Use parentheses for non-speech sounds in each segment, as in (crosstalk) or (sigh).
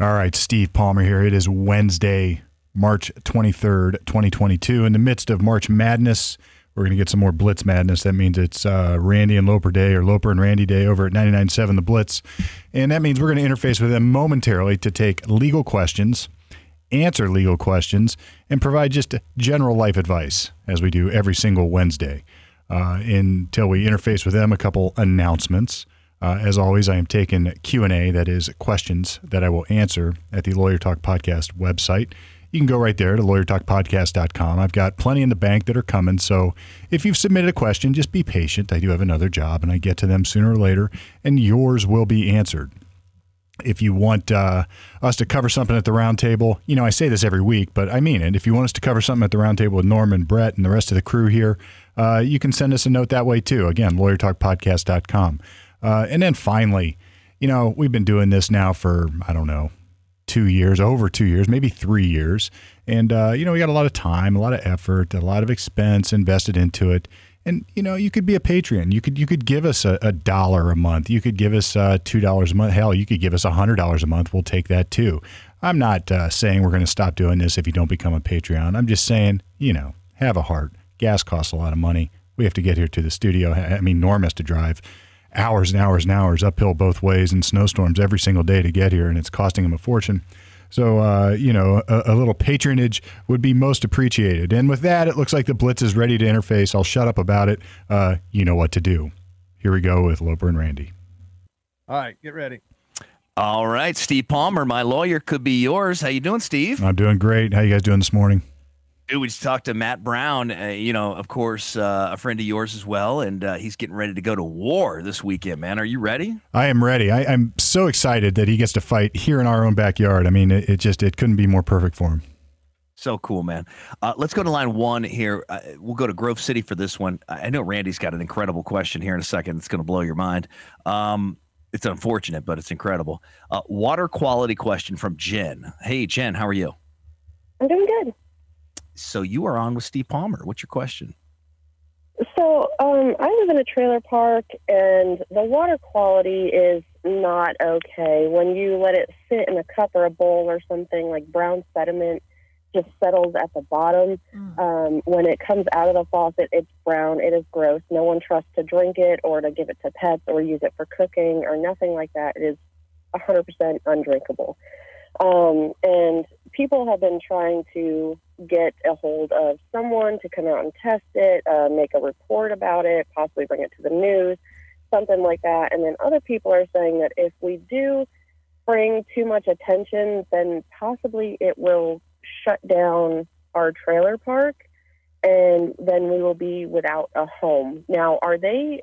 All right, Steve Palmer here. It is Wednesday, March 23rd, 2022. In the midst of March Madness, we're going to get some more Blitz Madness. That means it's uh, Randy and Loper Day or Loper and Randy Day over at 99.7 The Blitz. And that means we're going to interface with them momentarily to take legal questions, answer legal questions, and provide just general life advice as we do every single Wednesday. Uh, until we interface with them, a couple announcements. Uh, as always, I am taking Q and A, that is questions that I will answer at the Lawyer Talk Podcast website. You can go right there to lawyertalkpodcast.com. I've got plenty in the bank that are coming. So if you've submitted a question, just be patient. I do have another job, and I get to them sooner or later, and yours will be answered. If you want uh, us to cover something at the roundtable, you know, I say this every week, but I mean it. If you want us to cover something at the roundtable with Norman, Brett, and the rest of the crew here, uh, you can send us a note that way too. Again, lawyertalkpodcast.com. Uh, and then finally, you know, we've been doing this now for, I don't know, two years, over two years, maybe three years. And, uh, you know, we got a lot of time, a lot of effort, a lot of expense invested into it. And, you know, you could be a Patreon. You could you could give us a, a dollar a month. You could give us uh, $2 a month. Hell, you could give us $100 a month. We'll take that too. I'm not uh, saying we're going to stop doing this if you don't become a Patreon. I'm just saying, you know, have a heart. Gas costs a lot of money. We have to get here to the studio. I mean, Norm has to drive hours and hours and hours uphill both ways in snowstorms every single day to get here, and it's costing him a fortune. So, uh, you know, a, a, little patronage would be most appreciated. And with that, it looks like the Blitz is ready to interface. I'll shut up about it. Uh, you know what to do. Here we go with Loper and Randy. All right, get ready. All right, Steve Palmer, my lawyer could be yours. How you doing, Steve? I'm doing great. How you guys doing this morning? Dude, we just talked to Matt Brown, uh, you know, of course, uh, a friend of yours as well, and uh, he's getting ready to go to war this weekend, man. Are you ready? I am ready. I, am so excited that he gets to fight here in our own backyard. I mean, it, it just it couldn't be more perfect for him. So cool, man. Uh, let's go to line one here. Uh, we'll go to Grove City for this one. I know Randy's got an incredible question here in a second. It's going to blow your mind. Um, it's unfortunate, but it's incredible. Uh, water quality question from Jen. Hey, Jen, how are you? I'm doing good. So you are on with Steve Palmer. What's your question? So um, I live in a trailer park, and the water quality is not okay. When you let it sit in a cup or a bowl or something, like brown sediment just settles at the bottom. Mm. Um, when it comes out of the faucet, it's brown. It is gross. No one trusts to drink it or to give it to pets or use it for cooking or nothing like that. It is 100% undrinkable. Um, and people have been trying to get a hold of someone to come out and test it, uh, make a report about it, possibly bring it to the news, something like that. And then other people are saying that if we do bring too much attention, then possibly it will shut down our trailer park and then we will be without a home. Now, are they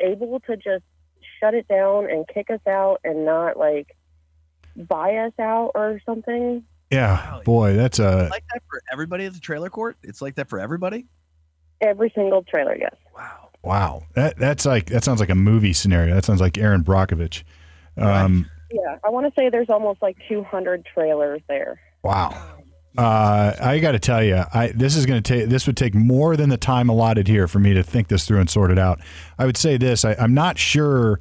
able to just shut it down and kick us out and not like buy us out or something? Yeah, wow. boy, that's a like that for everybody at the trailer court. It's like that for everybody. Every single trailer, yes. Wow, wow. That that's like that sounds like a movie scenario. That sounds like Erin Brockovich. Um, yeah, I want to say there's almost like 200 trailers there. Wow. Uh, I got to tell you, I this is going to take this would take more than the time allotted here for me to think this through and sort it out. I would say this: I, I'm not sure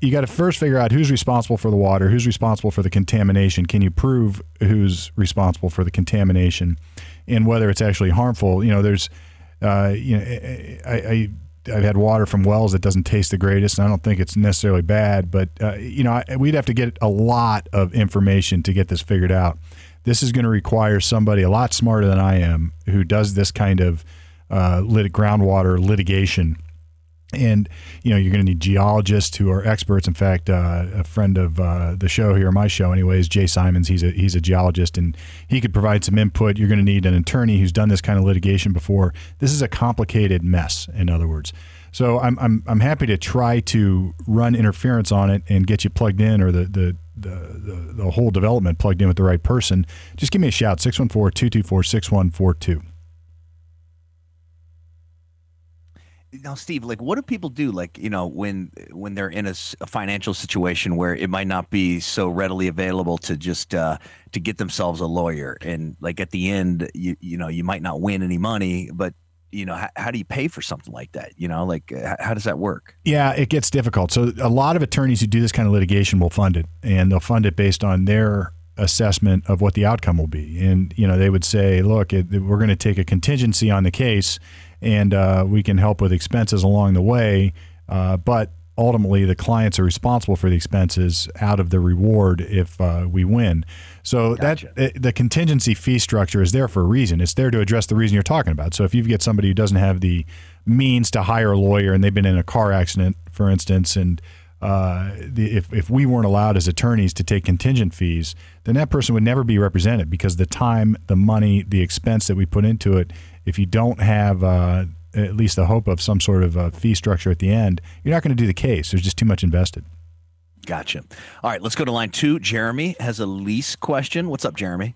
you got to first figure out who's responsible for the water, who's responsible for the contamination. Can you prove who's responsible for the contamination and whether it's actually harmful? You know, there's, uh, you know, I, I I've had water from wells that doesn't taste the greatest, and I don't think it's necessarily bad. But uh, you know, I, we'd have to get a lot of information to get this figured out. This is going to require somebody a lot smarter than I am who does this kind of uh, lit- groundwater litigation and you know you're going to need geologists who are experts. In fact, uh, a friend of uh, the show here, my show, anyways, Jay Simons. He's a he's a geologist, and he could provide some input. You're going to need an attorney who's done this kind of litigation before. This is a complicated mess, in other words. So I'm I'm I'm happy to try to run interference on it and get you plugged in, or the the the, the, the whole development plugged in with the right person. Just give me a shout 614 224 6142. Now steve like what do people do like you know when when they're in a, a, financial situation where it might not be so readily available to just uh to get themselves a lawyer? And like at the end you you know you might not win any money but you know how, how do you pay for something like that? You know like uh, how does that work? Yeah it gets difficult. So a lot of attorneys who do this kind of litigation will fund it and they'll fund it based on their assessment of what the outcome will be. And you know, they would say, "Look, it, we're going to take a contingency on the case, and uh, we can help with expenses along the way, uh, but." Ultimately, the clients are responsible for the expenses out of the reward if uh, we win. So Gotcha. that uh, the contingency fee structure is there for a reason. It's there to address the reason you're talking about. So if you get somebody who doesn't have the means to hire a lawyer and they've been in a car accident, for instance, and uh, the, if, if we weren't allowed as attorneys to take contingent fees, then that person would never be represented because the time, the money, the expense that we put into it, if you don't have uh, at least the hope of some sort of uh fee structure at the end, you're not going to do the case. There's just too much invested. Gotcha. All right, let's go to line two. Jeremy has a lease question. What's up, Jeremy?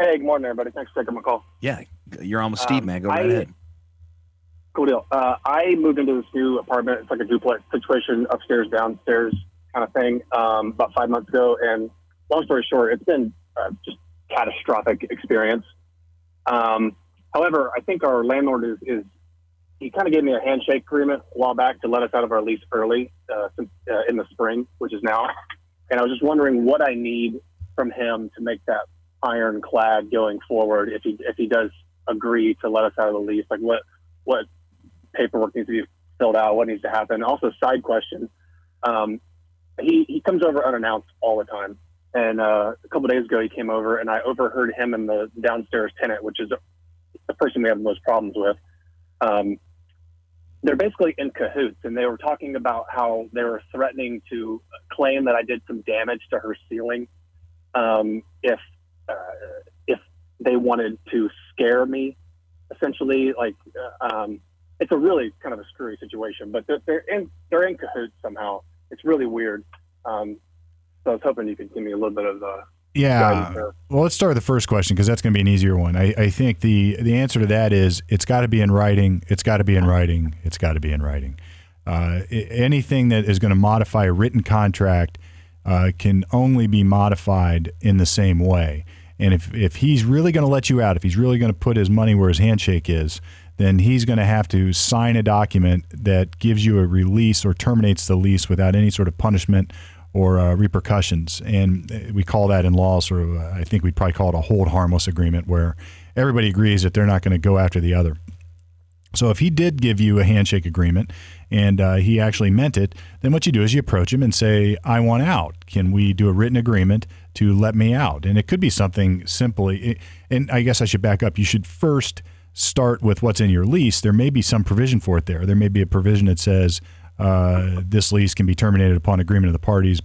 Hey, good morning, everybody. Thanks for taking my call. Yeah, you're on with Steve, Um, man. Go right I- ahead. Cool deal. Uh, I moved into this new apartment. It's like a duplex situation, upstairs, downstairs kind of thing, um, about five months ago. And long story short, it's been uh, just catastrophic experience. Um, however, I think our landlord is, is he kind of gave me a handshake agreement a while back to let us out of our lease early uh, since, uh, in the spring, which is now. And I was just wondering what I need from him to make that ironclad going forward if he if he does agree to let us out of the lease. Like what what paperwork needs to be filled out, what needs to happen. Also, side question: um, he he comes over unannounced all the time. And uh, a couple days ago, he came over, and I overheard him and the downstairs tenant, which is the person we have the most problems with. Um, they're basically in cahoots, and they were talking about how they were threatening to claim that I did some damage to her ceiling um, if uh, if they wanted to scare me. Essentially, like uh, um, it's a really kind of a screwy situation, but they're, they're in they're in cahoots somehow. It's really weird. Um, so I was hoping you could give me a little bit of uh, Yeah. Well, let's start with the first question because that's going to be an easier one. I, I think the the answer to that is it's got to be in writing. It's got to be in writing. It's got to be in writing. Uh, anything that is going to modify a written contract uh, can only be modified in the same way. And if, if he's really going to let you out, if he's really going to put his money where his handshake is, then he's going to have to sign a document that gives you a release or terminates the lease without any sort of punishment or uh, repercussions. And uh, we call that in law sort of, uh, I think we'd probably call it a hold harmless agreement where everybody agrees that they're not going to go after the other. So if he did give you a handshake agreement and uh, he actually meant it, then what you do is you approach him and say, I want out. Can we do a written agreement to let me out? And it could be something simply, and I guess I should back up. You should first start with what's in your lease. There may be some provision for it there. There may be a provision that says, uh, this lease can be terminated upon agreement of the parties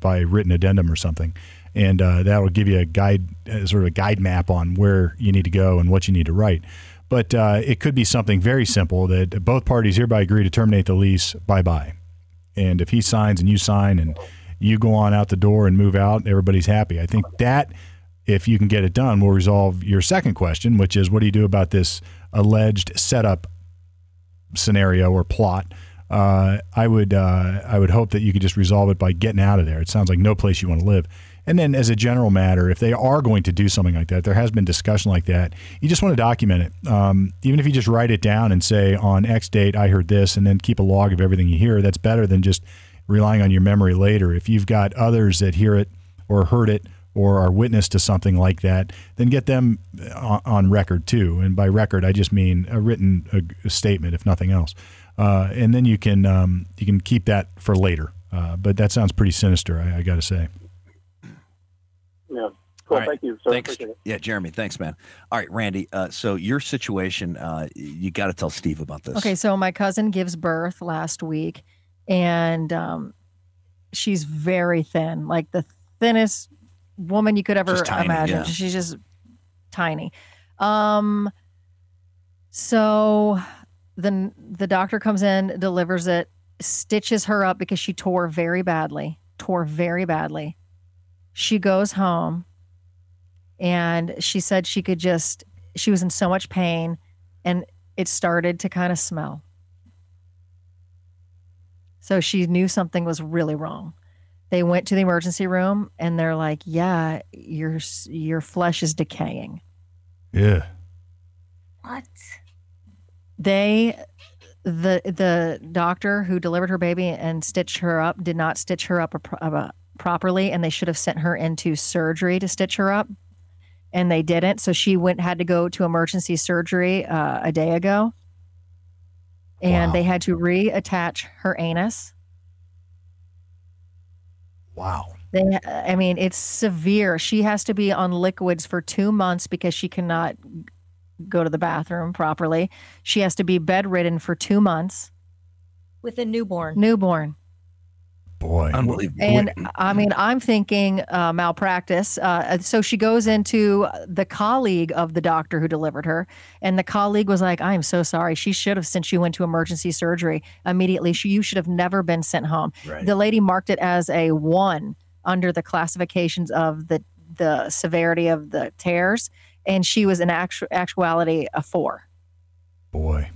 by written addendum or something, and uh, that will give you a guide, uh, sort of a guide map on where you need to go and what you need to write. But uh, it could be something very simple that both parties hereby agree to terminate the lease. Bye bye. And if he signs and you sign and you go on out the door and move out, everybody's happy. I think that if you can get it done, will resolve your second question, which is what do you do about this alleged setup scenario or plot? Uh, I would uh, I would hope that you could just resolve it by getting out of there. It sounds like no place you want to live. And then, as a general matter, if they are going to do something like that, there has been discussion like that. You just want to document it, um, even if you just write it down and say on X date I heard this, and then keep a log of everything you hear. That's better than just relying on your memory later. If you've got others that hear it or heard it or are witness to something like that, then get them on, on record too. And by record, I just mean a written a, a statement, if nothing else. Uh, and then you can um, you can keep that for later. Uh, but that sounds pretty sinister, I, I got to say. Yeah. All Cool. right. Thank you. So Thanks. appreciate it. Yeah, Jeremy. Thanks, man. All right, Randy. Uh, so your situation, uh, you got to tell Steve about this. Okay, so my cousin gives birth last week, and um, she's very thin, like the thinnest woman you could ever tiny, imagine. yeah. She's just tiny. Um, so then the doctor comes in, delivers it, stitches her up because she tore very badly, tore very badly. She goes home, and she said she could just, she was in so much pain, and it started to kind of smell. So she knew something was really wrong. They went to the emergency room and they're like, "Yeah, your your flesh is decaying." Yeah. What? They the the doctor who delivered her baby and stitched her up did not stitch her up a, pro- a properly, and they should have sent her into surgery to stitch her up, and they didn't. So she went had to go to emergency surgery uh, a day ago, and Wow. they had to reattach her anus. Wow. They, I mean, it's severe. She has to be on liquids for two months because she cannot go to the bathroom properly. She has to be bedridden for two months, with a newborn. newborn. Boy. Unbelievable. And I mean, I'm thinking uh, malpractice. Uh, so she goes into the colleague of the doctor who delivered her, and the colleague was like, "I am so sorry. She should have sent you into emergency surgery immediately. She, you should have never been sent home." Right. The lady marked it as a one under the classifications of the the severity of the tears, and she was in actu- actuality a four. Boy.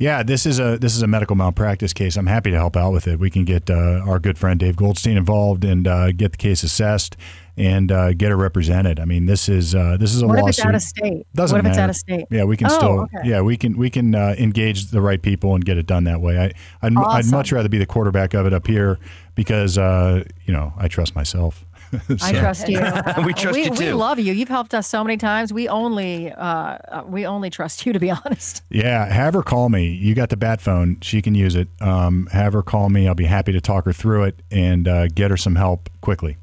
Yeah, this is a this is a medical malpractice case. I'm happy to help out with it. We can get uh, our good friend Dave Goldstein involved and uh, get the case assessed and uh, get her represented. I mean, this is uh, this is a What if it's out of state? Doesn't what if it's out of state? Yeah, we can Oh, still. okay. Yeah, we can we can uh, engage the right people and get it done that way. I I'd, I'd much rather be the quarterback of it up here because uh, you know I trust myself. (laughs) I trust you. (laughs) We trust we, you We love you. You've helped us so many times. We only uh, uh, we only trust you to be (laughs) honest. Yeah, have her call me. You got the bat phone; she can use it. Um, have her call me. I'll be happy to talk her through it and uh, get her some help quickly.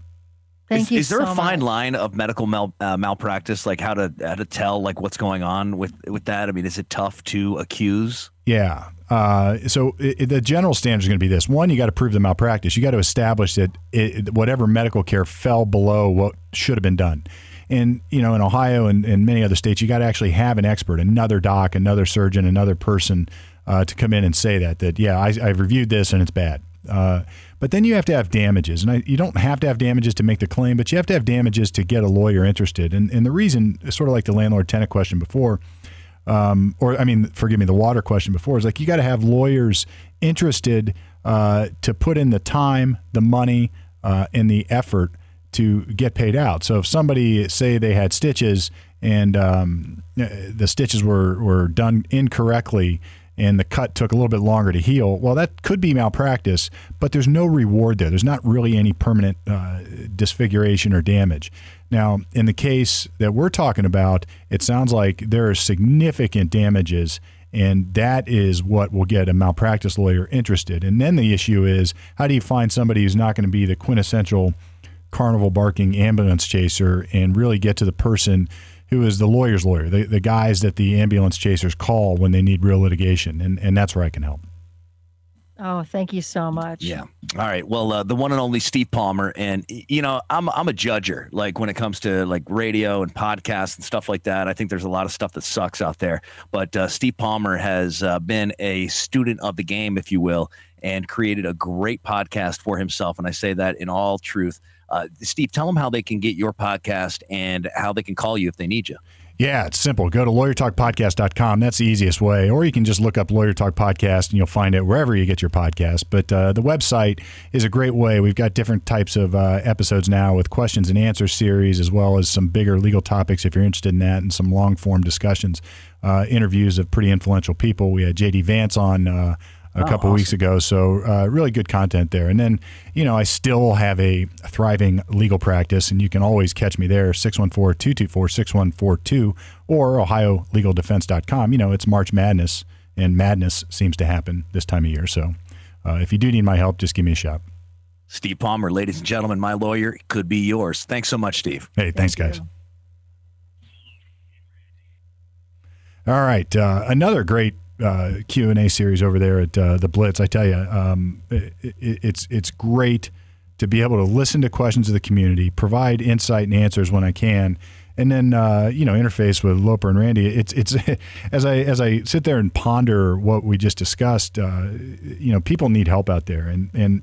Thank is, you. is there so a fine much. line of medical mal, uh, malpractice, like how to how to tell like what's going on with with that? I mean, is it tough to accuse? Yeah. Uh, so i i- the general standard is going to be this: one, you got to prove the malpractice. You got to establish that it, whatever medical care fell below what should have been done. And you know, in Ohio and, and many other states, you got to actually have an expert, another doc, another surgeon, another person uh, to come in and say that that yeah, I, I've reviewed this and it's bad. Uh, but then you have to have damages, and I, you don't have to have damages to make the claim, but you have to have damages to get a lawyer interested. And and the reason, sort of like the landlord tenant question before, um, or I mean, forgive me, the water question before is like you got to have lawyers interested uh, to put in the time, the money, uh, and the effort to get paid out. So if somebody say they had stitches and um, uh, the stitches were were done incorrectly and the cut took a little bit longer to heal, well, that could be malpractice, but there's no reward there. There's not really any permanent uh, disfiguration or damage. Now, in the case that we're talking about, it sounds like there are significant damages, and that is what will get a malpractice lawyer interested. And then the issue is how do you find somebody who's not going to be the quintessential carnival barking ambulance chaser and really get to the person who is the lawyer's lawyer, the, the guys that the ambulance chasers call when they need real litigation. And, and that's where I can help. Oh, thank you so much. Yeah. All right. Well, uh, the one and only Steve Palmer, and you know, I'm I'm a judger. Like when it comes to like radio and podcasts and stuff like that, I think there's a lot of stuff that sucks out there. But uh, Steve Palmer has uh, been a student of the game, if you will, and created a great podcast for himself. And I say that in all truth. Uh, Steve, tell them how they can get your podcast and how they can call you if they need you. Yeah, it's simple. Go to lawyertalkpodcast.com. That's the easiest way. Or you can just look up Lawyer Talk Podcast and you'll find it wherever you get your podcast. But uh, the website is a great way. We've got different types of uh, episodes now with questions and answers series, as well as some bigger legal topics if you're interested in that, and some long form discussions, uh, interviews of pretty influential people. We had JD Vance on. A couple weeks ago. So uh, really good content there. And then, you know, I still have a thriving legal practice, and you can always catch me there, 614-224-6142 or ohiolegaldefense.com. You know, it's March Madness, and madness seems to happen this time of year. So uh, if you do need my help, just give me a shot. Steve Palmer, ladies and gentlemen, my lawyer could be yours. Thanks so much, Steve. Hey, thanks, guys. All right, uh, another great uh, Q and A series over there at uh, the Blitz. I tell you, um, it, it, it's it's great to be able to listen to questions of the community, provide insight and answers when I can, and then uh, you know interface with Loper and Randy. It's it's (laughs) as I as I sit there and ponder what we just discussed. Uh, you know, people need help out there, and and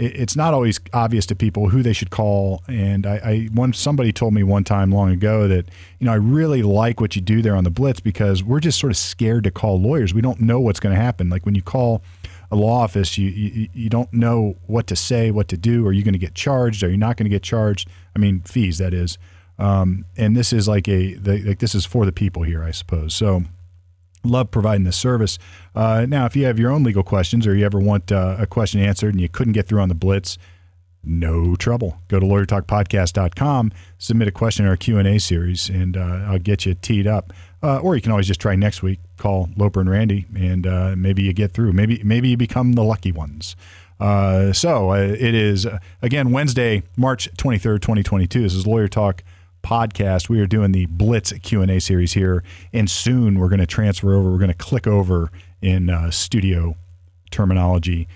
it's not always obvious to people who they should call. And I, I one somebody told me one time long ago that you know I really like what you do there on the Blitz because we're just sort of scared to call lawyers. We don't know what's going to happen. Like when you call a law office, you, you you don't know what to say, what to do. Are you going to get charged? Are you not going to get charged? I mean, fees that is. Um, and this is like a the, like this is for the people here, I suppose. So love providing this service. Uh, now, if you have your own legal questions or you ever want uh, a question answered and you couldn't get through on the Blitz, no trouble. Go to lawyertalkpodcast.com, submit a question in our Q&A series, and uh, I'll get you teed up. Uh, or you can always just try next week. Call Loper and Randy, and uh, maybe you get through. Maybe maybe you become the lucky ones. Uh, so it is again Wednesday, March twenty third, twenty twenty two. This is Lawyer Talk podcast. We are doing the Blitz Q and A series here, and soon we're going to transfer over. We're going to click over in uh, studio terminology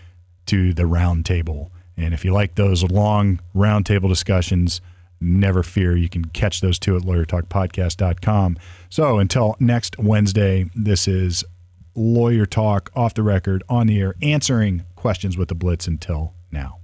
to the round table. And if you like those long roundtable discussions, never fear. You can catch those two at lawyertalkpodcast.com. So until next Wednesday, this is Lawyer Talk off the record, on the air, answering questions with the Blitz until now.